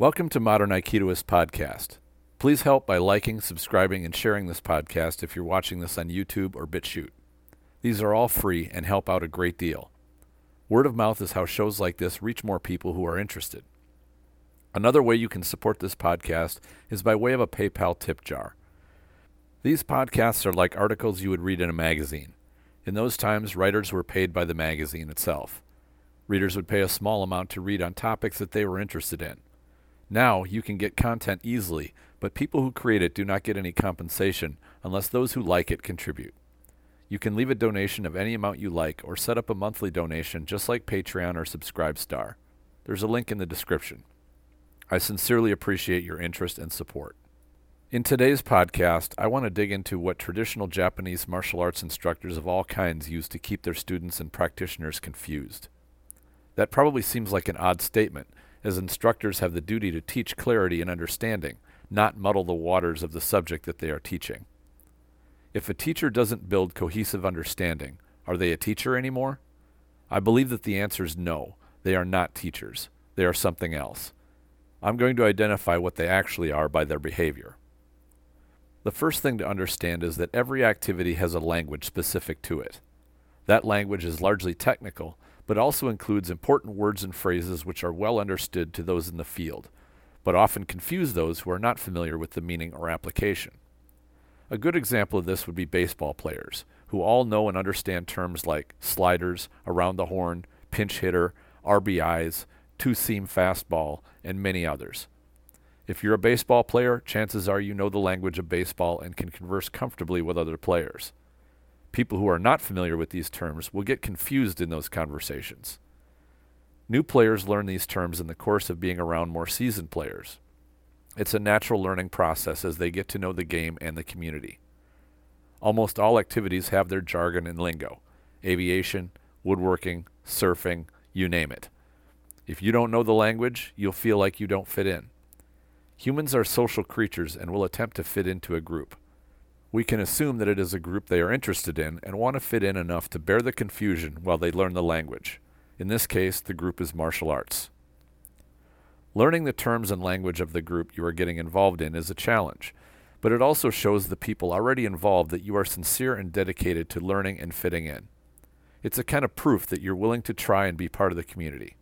Welcome to Modern Aikidoist Podcast. Please help by liking, subscribing, and sharing this podcast if you're watching this on YouTube or BitChute. These are all free and help out a great deal. Word of mouth is how shows like this reach more people who are interested. Another way you can support this podcast is by way of a PayPal tip jar. These podcasts are like articles you would read in a magazine. In those times, writers were paid by the magazine itself. Readers would pay a small amount to read on topics that they were interested in. Now, you can get content easily, but people who create it do not get any compensation unless those who like it contribute. You can leave a donation of any amount you like or set up a monthly donation just like Patreon or Subscribestar. There's a link in the description. I sincerely appreciate your interest and support. In today's podcast, I want to dig into what traditional Japanese martial arts instructors of all kinds use to keep their students and practitioners confused. That probably seems like an odd statement, as instructors have the duty to teach clarity and understanding, not muddle the waters of the subject that they are teaching. If a teacher doesn't build cohesive understanding, are they a teacher anymore? I believe that the answer is no. They are not teachers. They are something else. I'm going to identify what they actually are by their behavior. The first thing to understand is that every activity has a language specific to it. That language is largely technical, but also includes important words and phrases which are well understood to those in the field, but often confuse those who are not familiar with the meaning or application. A good example of this would be baseball players, who all know and understand terms like sliders, around the horn, pinch hitter, RBIs, two seam fastball, and many others. If you're a baseball player, chances are you know the language of baseball and can converse comfortably with other players. People who are not familiar with these terms will get confused in those conversations. New players learn these terms in the course of being around more seasoned players. It's a natural learning process as they get to know the game and the community. Almost all activities have their jargon and lingo aviation, woodworking, surfing, you name it. If you don't know the language, you'll feel like you don't fit in. Humans are social creatures and will attempt to fit into a group. We can assume that it is a group they are interested in and want to fit in enough to bear the confusion while they learn the language. In this case, the group is martial arts. Learning the terms and language of the group you are getting involved in is a challenge, but it also shows the people already involved that you are sincere and dedicated to learning and fitting in. It's a kind of proof that you're willing to try and be part of the community.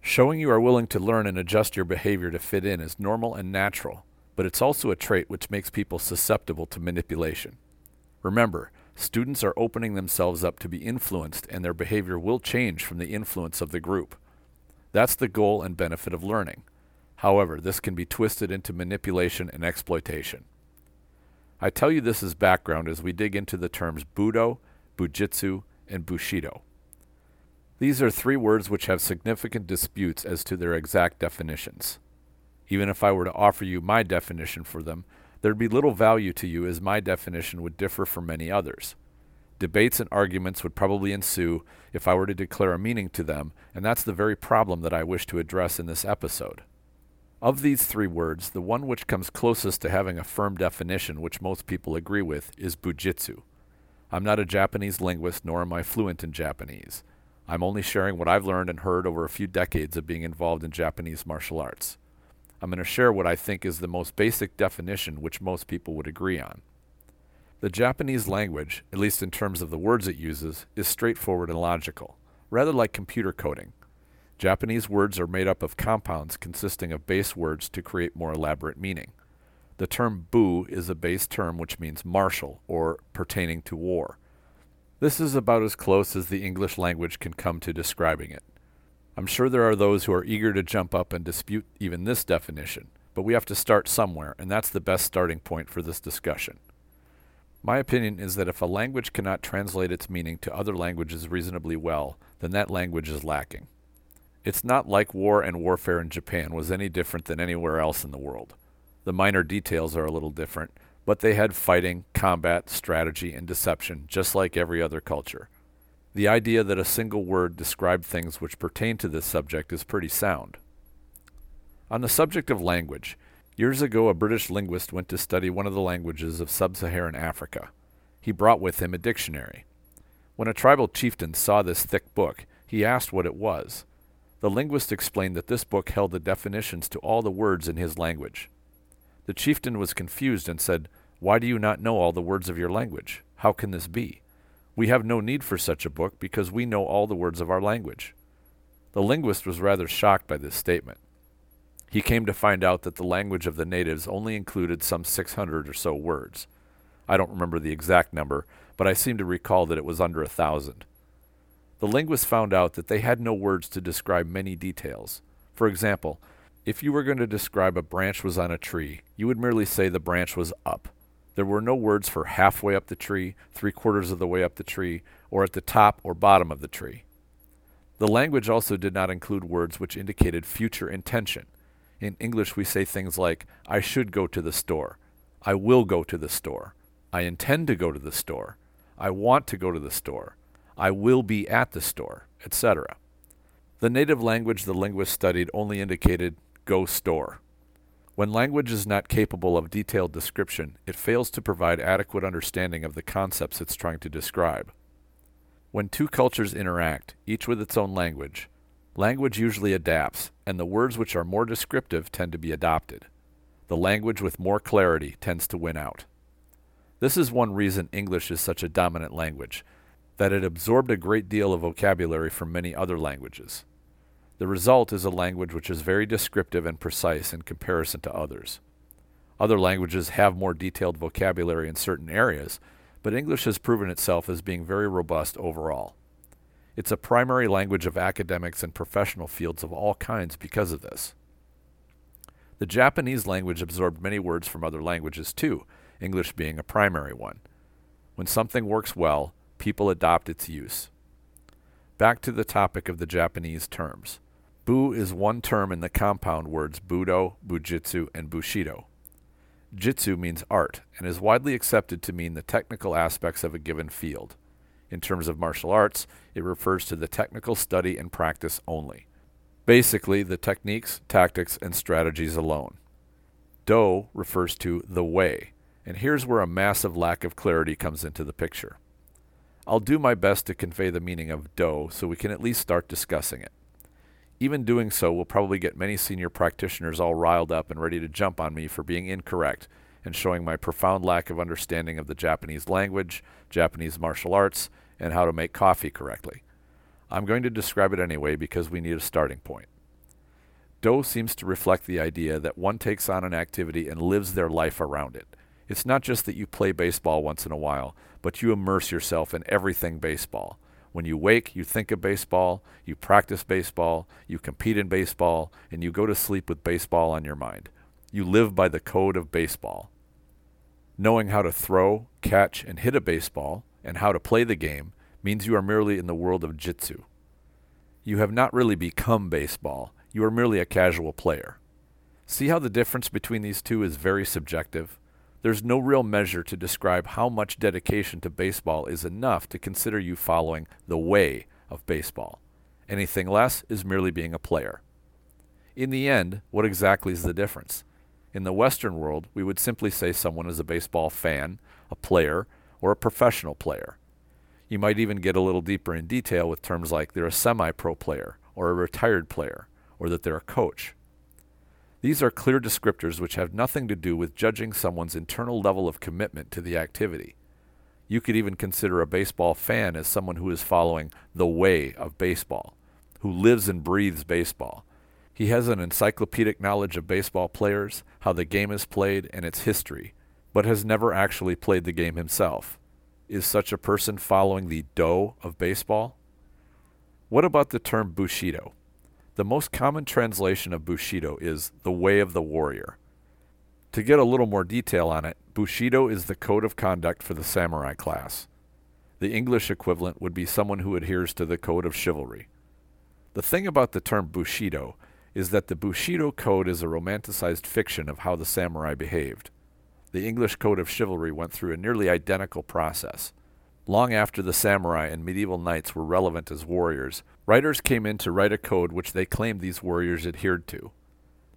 Showing you are willing to learn and adjust your behavior to fit in is normal and natural, but it's also a trait which makes people susceptible to manipulation. Remember, students are opening themselves up to be influenced, and their behavior will change from the influence of the group. That's the goal and benefit of learning. However, this can be twisted into manipulation and exploitation. I tell you this as background as we dig into the terms Budo, Bujitsu, and Bushido. These are three words which have significant disputes as to their exact definitions. Even if I were to offer you my definition for them, there'd be little value to you as my definition would differ from many others. Debates and arguments would probably ensue if I were to declare a meaning to them, and that's the very problem that I wish to address in this episode. Of these three words, the one which comes closest to having a firm definition, which most people agree with, is bujitsu. I'm not a Japanese linguist, nor am I fluent in Japanese. I'm only sharing what I've learned and heard over a few decades of being involved in Japanese martial arts. I'm going to share what I think is the most basic definition which most people would agree on. The Japanese language, at least in terms of the words it uses, is straightforward and logical, rather like computer coding. Japanese words are made up of compounds consisting of base words to create more elaborate meaning. The term bu is a base term which means martial or pertaining to war. This is about as close as the English language can come to describing it. I'm sure there are those who are eager to jump up and dispute even this definition, but we have to start somewhere, and that's the best starting point for this discussion. My opinion is that if a language cannot translate its meaning to other languages reasonably well, then that language is lacking. It's not like war and warfare in Japan was any different than anywhere else in the world. The minor details are a little different, but they had fighting, combat, strategy, and deception just like every other culture. The idea that a single word described things which pertain to this subject is pretty sound. On the subject of language, Years ago, a British linguist went to study one of the languages of sub Saharan Africa. He brought with him a dictionary. When a tribal chieftain saw this thick book, he asked what it was. The linguist explained that this book held the definitions to all the words in his language. The chieftain was confused and said, Why do you not know all the words of your language? How can this be? We have no need for such a book because we know all the words of our language. The linguist was rather shocked by this statement. He came to find out that the language of the natives only included some 600 or so words. I don't remember the exact number, but I seem to recall that it was under a thousand. The linguist found out that they had no words to describe many details. For example, if you were going to describe a branch was on a tree, you would merely say the branch was up. There were no words for halfway up the tree, three quarters of the way up the tree, or at the top or bottom of the tree. The language also did not include words which indicated future intention. In English, we say things like, I should go to the store, I will go to the store, I intend to go to the store, I want to go to the store, I will be at the store, etc. The native language the linguist studied only indicated go store. When language is not capable of detailed description, it fails to provide adequate understanding of the concepts it's trying to describe. When two cultures interact, each with its own language, language usually adapts, and the words which are more descriptive tend to be adopted. The language with more clarity tends to win out. This is one reason English is such a dominant language, that it absorbed a great deal of vocabulary from many other languages. The result is a language which is very descriptive and precise in comparison to others. Other languages have more detailed vocabulary in certain areas, but English has proven itself as being very robust overall. It's a primary language of academics and professional fields of all kinds because of this. The Japanese language absorbed many words from other languages too, English being a primary one. When something works well, people adopt its use. Back to the topic of the Japanese terms. Bu is one term in the compound words Budo, Bujitsu, and Bushido. Jitsu means art and is widely accepted to mean the technical aspects of a given field. In terms of martial arts, it refers to the technical study and practice only. Basically, the techniques, tactics, and strategies alone. Do refers to the way, and here's where a massive lack of clarity comes into the picture. I'll do my best to convey the meaning of Do so we can at least start discussing it. Even doing so will probably get many senior practitioners all riled up and ready to jump on me for being incorrect and showing my profound lack of understanding of the Japanese language, Japanese martial arts, and how to make coffee correctly. I'm going to describe it anyway because we need a starting point. Do seems to reflect the idea that one takes on an activity and lives their life around it. It's not just that you play baseball once in a while, but you immerse yourself in everything baseball. When you wake, you think of baseball, you practice baseball, you compete in baseball, and you go to sleep with baseball on your mind. You live by the code of baseball. Knowing how to throw, catch, and hit a baseball, and how to play the game, means you are merely in the world of jitsu. You have not really become baseball, you are merely a casual player. See how the difference between these two is very subjective? There's no real measure to describe how much dedication to baseball is enough to consider you following the way of baseball. Anything less is merely being a player. In the end, what exactly is the difference? In the Western world, we would simply say someone is a baseball fan, a player, or a professional player. You might even get a little deeper in detail with terms like they're a semi pro player, or a retired player, or that they're a coach. These are clear descriptors which have nothing to do with judging someone's internal level of commitment to the activity. You could even consider a baseball fan as someone who is following the way of baseball, who lives and breathes baseball. He has an encyclopedic knowledge of baseball players, how the game is played, and its history, but has never actually played the game himself. Is such a person following the do of baseball? What about the term bushido? The most common translation of Bushido is the way of the warrior. To get a little more detail on it, Bushido is the code of conduct for the samurai class. The English equivalent would be someone who adheres to the code of chivalry. The thing about the term Bushido is that the Bushido code is a romanticized fiction of how the samurai behaved. The English code of chivalry went through a nearly identical process. Long after the samurai and medieval knights were relevant as warriors, writers came in to write a code which they claimed these warriors adhered to.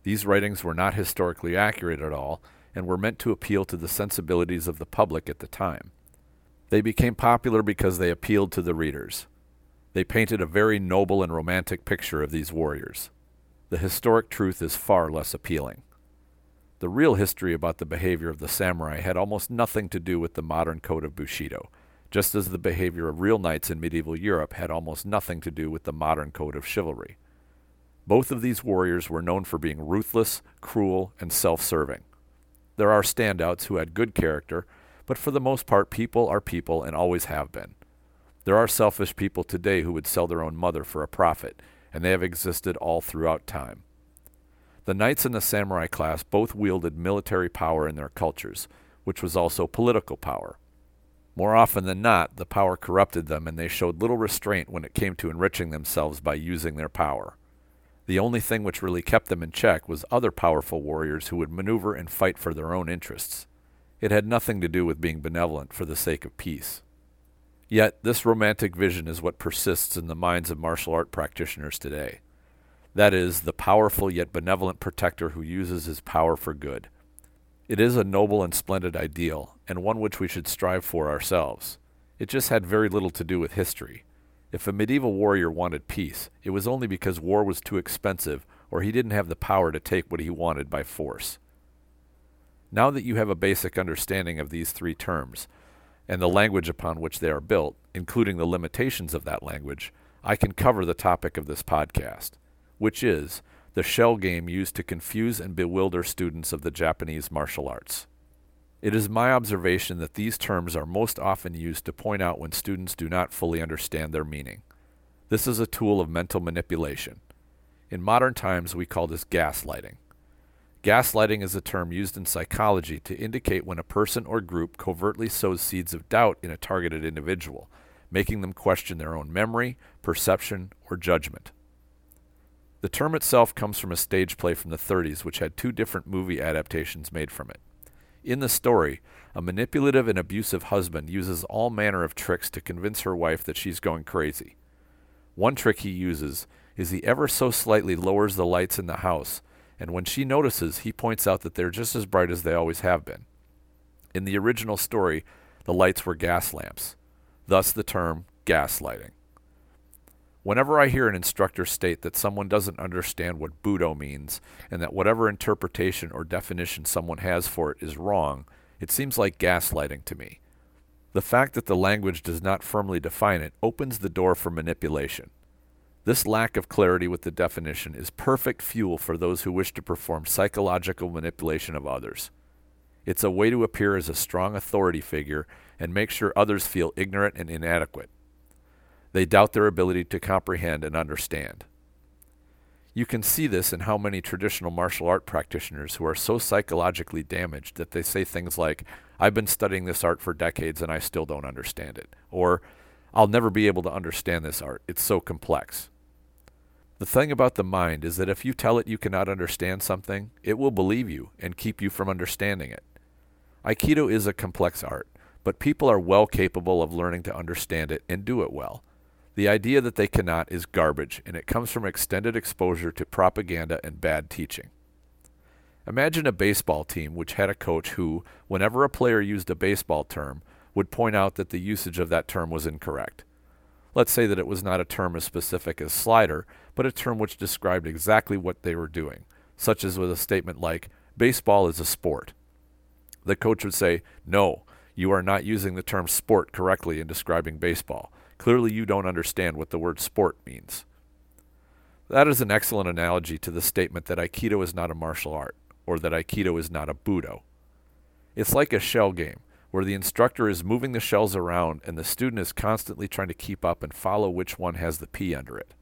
These writings were not historically accurate at all and were meant to appeal to the sensibilities of the public at the time. They became popular because they appealed to the readers. They painted a very noble and romantic picture of these warriors. The historic truth is far less appealing. The real history about the behavior of the samurai had almost nothing to do with the modern code of Bushido, just as the behavior of real knights in medieval Europe had almost nothing to do with the modern code of chivalry. Both of these warriors were known for being ruthless, cruel, and self serving. There are standouts who had good character, but for the most part, people are people and always have been. There are selfish people today who would sell their own mother for a profit, and they have existed all throughout time. The knights and the samurai class both wielded military power in their cultures, which was also political power. More often than not, the power corrupted them and they showed little restraint when it came to enriching themselves by using their power. The only thing which really kept them in check was other powerful warriors who would maneuver and fight for their own interests. It had nothing to do with being benevolent for the sake of peace. Yet, this romantic vision is what persists in the minds of martial art practitioners today. That is, the powerful yet benevolent protector who uses his power for good. It is a noble and splendid ideal, and one which we should strive for ourselves. It just had very little to do with history. If a medieval warrior wanted peace, it was only because war was too expensive or he didn't have the power to take what he wanted by force. Now that you have a basic understanding of these three terms, and the language upon which they are built, including the limitations of that language, I can cover the topic of this podcast, which is the shell game used to confuse and bewilder students of the Japanese martial arts. It is my observation that these terms are most often used to point out when students do not fully understand their meaning. This is a tool of mental manipulation. In modern times, we call this gaslighting. Gaslighting is a term used in psychology to indicate when a person or group covertly sows seeds of doubt in a targeted individual, making them question their own memory, perception, or judgment. The term itself comes from a stage play from the 30s, which had two different movie adaptations made from it. In the story, a manipulative and abusive husband uses all manner of tricks to convince her wife that she's going crazy. One trick he uses is he ever so slightly lowers the lights in the house, and when she notices, he points out that they're just as bright as they always have been. In the original story, the lights were gas lamps, thus the term gaslighting. Whenever I hear an instructor state that someone doesn't understand what Budo means and that whatever interpretation or definition someone has for it is wrong, it seems like gaslighting to me. The fact that the language does not firmly define it opens the door for manipulation. This lack of clarity with the definition is perfect fuel for those who wish to perform psychological manipulation of others. It's a way to appear as a strong authority figure and make sure others feel ignorant and inadequate. They doubt their ability to comprehend and understand. You can see this in how many traditional martial art practitioners who are so psychologically damaged that they say things like, I've been studying this art for decades and I still don't understand it. Or, I'll never be able to understand this art. It's so complex. The thing about the mind is that if you tell it you cannot understand something, it will believe you and keep you from understanding it. Aikido is a complex art, but people are well capable of learning to understand it and do it well. The idea that they cannot is garbage, and it comes from extended exposure to propaganda and bad teaching. Imagine a baseball team which had a coach who, whenever a player used a baseball term, would point out that the usage of that term was incorrect. Let's say that it was not a term as specific as slider, but a term which described exactly what they were doing, such as with a statement like, baseball is a sport. The coach would say, No, you are not using the term sport correctly in describing baseball. Clearly, you don't understand what the word sport means. That is an excellent analogy to the statement that Aikido is not a martial art, or that Aikido is not a Budo. It's like a shell game, where the instructor is moving the shells around and the student is constantly trying to keep up and follow which one has the pea under it.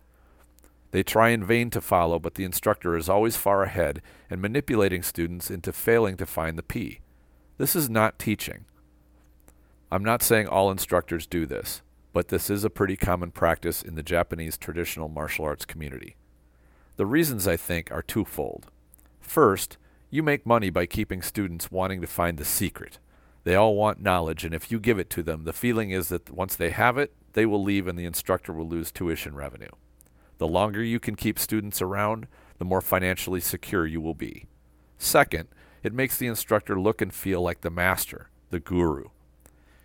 They try in vain to follow, but the instructor is always far ahead and manipulating students into failing to find the pea. This is not teaching. I'm not saying all instructors do this but this is a pretty common practice in the Japanese traditional martial arts community. The reasons, I think, are twofold. First, you make money by keeping students wanting to find the secret. They all want knowledge, and if you give it to them, the feeling is that once they have it, they will leave and the instructor will lose tuition revenue. The longer you can keep students around, the more financially secure you will be. Second, it makes the instructor look and feel like the master, the guru,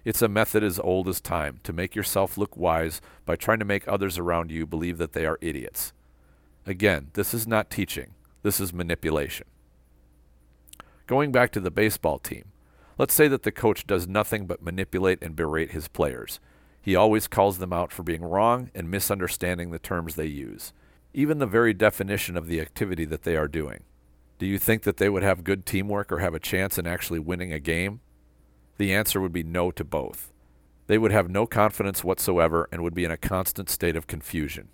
It's a method as old as time to make yourself look wise by trying to make others around you believe that they are idiots. Again, this is not teaching, this is manipulation. Going back to the baseball team, let's say that the coach does nothing but manipulate and berate his players. He always calls them out for being wrong and misunderstanding the terms they use, even the very definition of the activity that they are doing. Do you think that they would have good teamwork or have a chance in actually winning a game? The answer would be no to both. They would have no confidence whatsoever and would be in a constant state of confusion.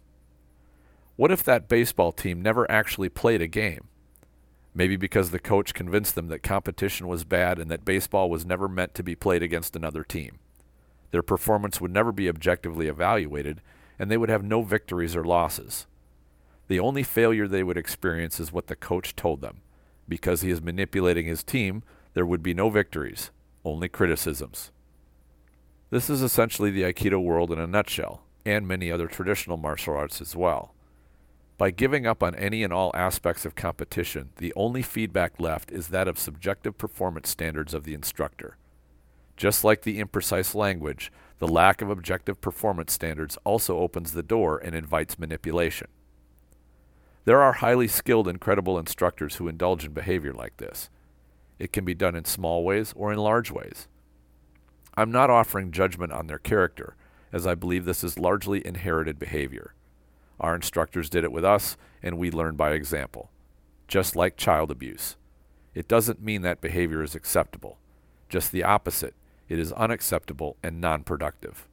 What if that baseball team never actually played a game? Maybe because the coach convinced them that competition was bad and that baseball was never meant to be played against another team. Their performance would never be objectively evaluated, and they would have no victories or losses. The only failure they would experience is what the coach told them. Because he is manipulating his team, there would be no victories, only criticisms. This is essentially the Aikido world in a nutshell, and many other traditional martial arts as well. By giving up on any and all aspects of competition, the only feedback left is that of subjective performance standards of the instructor. Just like the imprecise language, the lack of objective performance standards also opens the door and invites manipulation. There are highly skilled and credible instructors who indulge in behavior like this. It can be done in small ways or in large ways. I'm not offering judgment on their character, as I believe this is largely inherited behavior. Our instructors did it with us, and we learned by example. Just like child abuse. It doesn't mean that behavior is acceptable. Just the opposite. It is unacceptable and non productive.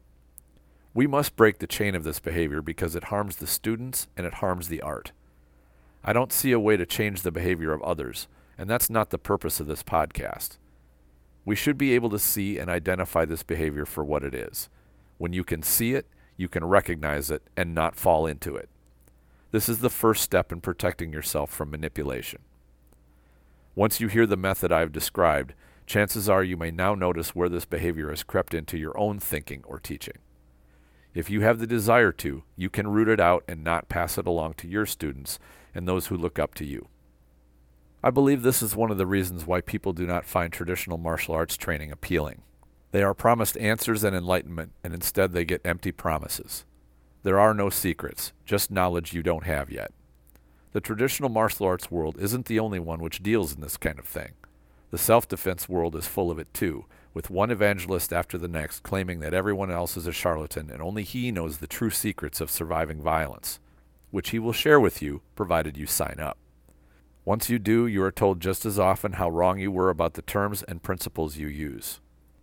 We must break the chain of this behavior because it harms the students and it harms the art. I don't see a way to change the behavior of others, and that's not the purpose of this podcast. We should be able to see and identify this behavior for what it is. When you can see it, you can recognize it and not fall into it. This is the first step in protecting yourself from manipulation. Once you hear the method I have described, chances are you may now notice where this behavior has crept into your own thinking or teaching. If you have the desire to, you can root it out and not pass it along to your students and those who look up to you. I believe this is one of the reasons why people do not find traditional martial arts training appealing. They are promised answers and enlightenment, and instead they get empty promises. There are no secrets, just knowledge you don't have yet. The traditional martial arts world isn't the only one which deals in this kind of thing. The self defense world is full of it too, with one evangelist after the next claiming that everyone else is a charlatan and only he knows the true secrets of surviving violence, which he will share with you provided you sign up. Once you do, you are told just as often how wrong you were about the terms and principles you use.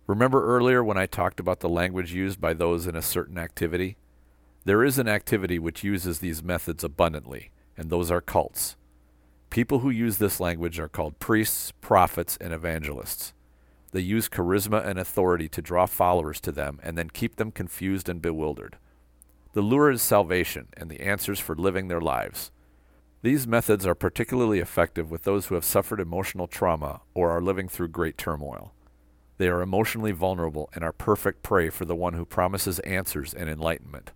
Remember earlier when I talked about the language used by those in a certain activity? There is an activity which uses these methods abundantly, and those are cults. People who use this language are called priests, prophets, and evangelists. They use charisma and authority to draw followers to them and then keep them confused and bewildered. The lure is salvation and the answers for living their lives. These methods are particularly effective with those who have suffered emotional trauma or are living through great turmoil. They are emotionally vulnerable and are perfect prey for the one who promises answers and enlightenment.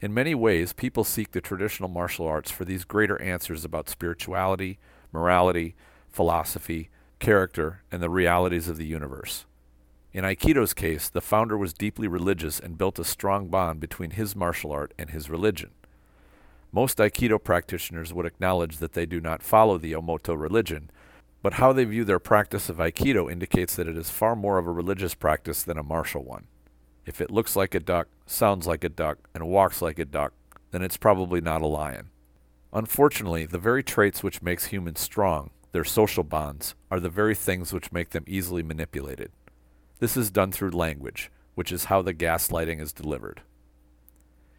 In many ways, people seek the traditional martial arts for these greater answers about spirituality, morality, philosophy, character, and the realities of the universe. In Aikido's case, the founder was deeply religious and built a strong bond between his martial art and his religion. Most Aikido practitioners would acknowledge that they do not follow the Omoto religion, but how they view their practice of Aikido indicates that it is far more of a religious practice than a martial one. If it looks like a duck, sounds like a duck, and walks like a duck, then it's probably not a lion. Unfortunately, the very traits which makes humans strong, their social bonds, are the very things which make them easily manipulated. This is done through language, which is how the gaslighting is delivered.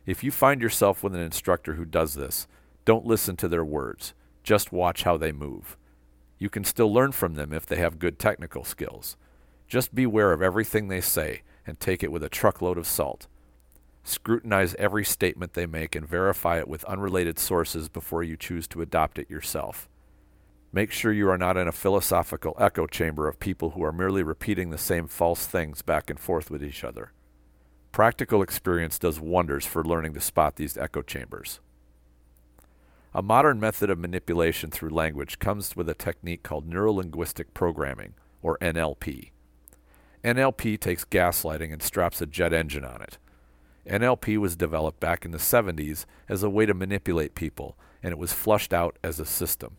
If you find yourself with an instructor who does this, don't listen to their words. Just watch how they move. You can still learn from them if they have good technical skills. Just beware of everything they say and take it with a truckload of salt. Scrutinize every statement they make and verify it with unrelated sources before you choose to adopt it yourself. Make sure you are not in a philosophical echo chamber of people who are merely repeating the same false things back and forth with each other. Practical experience does wonders for learning to spot these echo chambers. A modern method of manipulation through language comes with a technique called neurolinguistic programming, or NLP. NLP takes gaslighting and straps a jet engine on it. NLP was developed back in the 70s as a way to manipulate people, and it was flushed out as a system.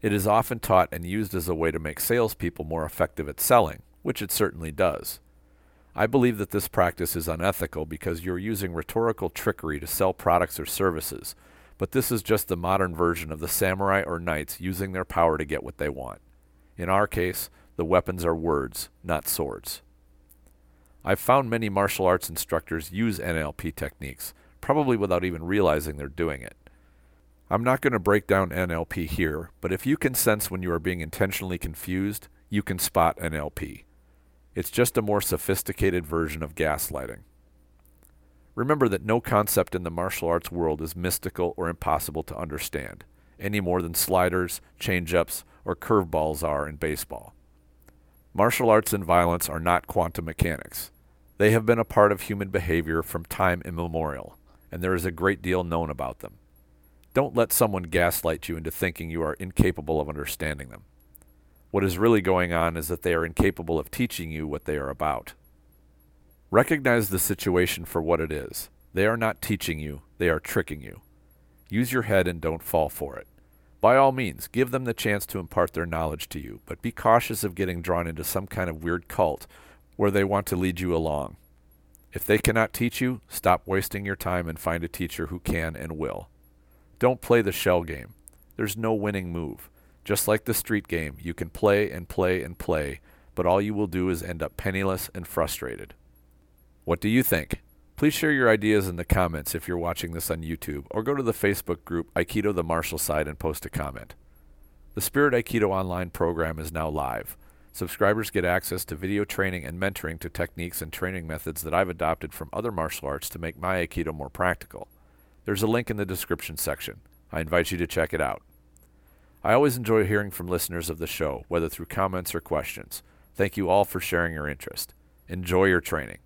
It is often taught and used as a way to make salespeople more effective at selling, which it certainly does. I believe that this practice is unethical because you're using rhetorical trickery to sell products or services, but this is just the modern version of the samurai or knights using their power to get what they want. In our case, the weapons are words, not swords. I've found many martial arts instructors use NLP techniques, probably without even realizing they're doing it. I'm not going to break down NLP here, but if you can sense when you are being intentionally confused, you can spot NLP. It's just a more sophisticated version of gaslighting. Remember that no concept in the martial arts world is mystical or impossible to understand, any more than sliders, change-ups, or curveballs are in baseball. Martial arts and violence are not quantum mechanics. They have been a part of human behavior from time immemorial, and there is a great deal known about them. Don't let someone gaslight you into thinking you are incapable of understanding them. What is really going on is that they are incapable of teaching you what they are about. Recognize the situation for what it is. They are not teaching you, they are tricking you. Use your head and don't fall for it. By all means, give them the chance to impart their knowledge to you, but be cautious of getting drawn into some kind of weird cult where they want to lead you along. If they cannot teach you, stop wasting your time and find a teacher who can and will. Don't play the shell game. There's no winning move. Just like the street game, you can play and play and play, but all you will do is end up penniless and frustrated. What do you think? Please share your ideas in the comments if you're watching this on YouTube, or go to the Facebook group Aikido the Martial Side and post a comment. The Spirit Aikido online program is now live. Subscribers get access to video training and mentoring to techniques and training methods that I've adopted from other martial arts to make my Aikido more practical. There's a link in the description section. I invite you to check it out. I always enjoy hearing from listeners of the show, whether through comments or questions. Thank you all for sharing your interest. Enjoy your training.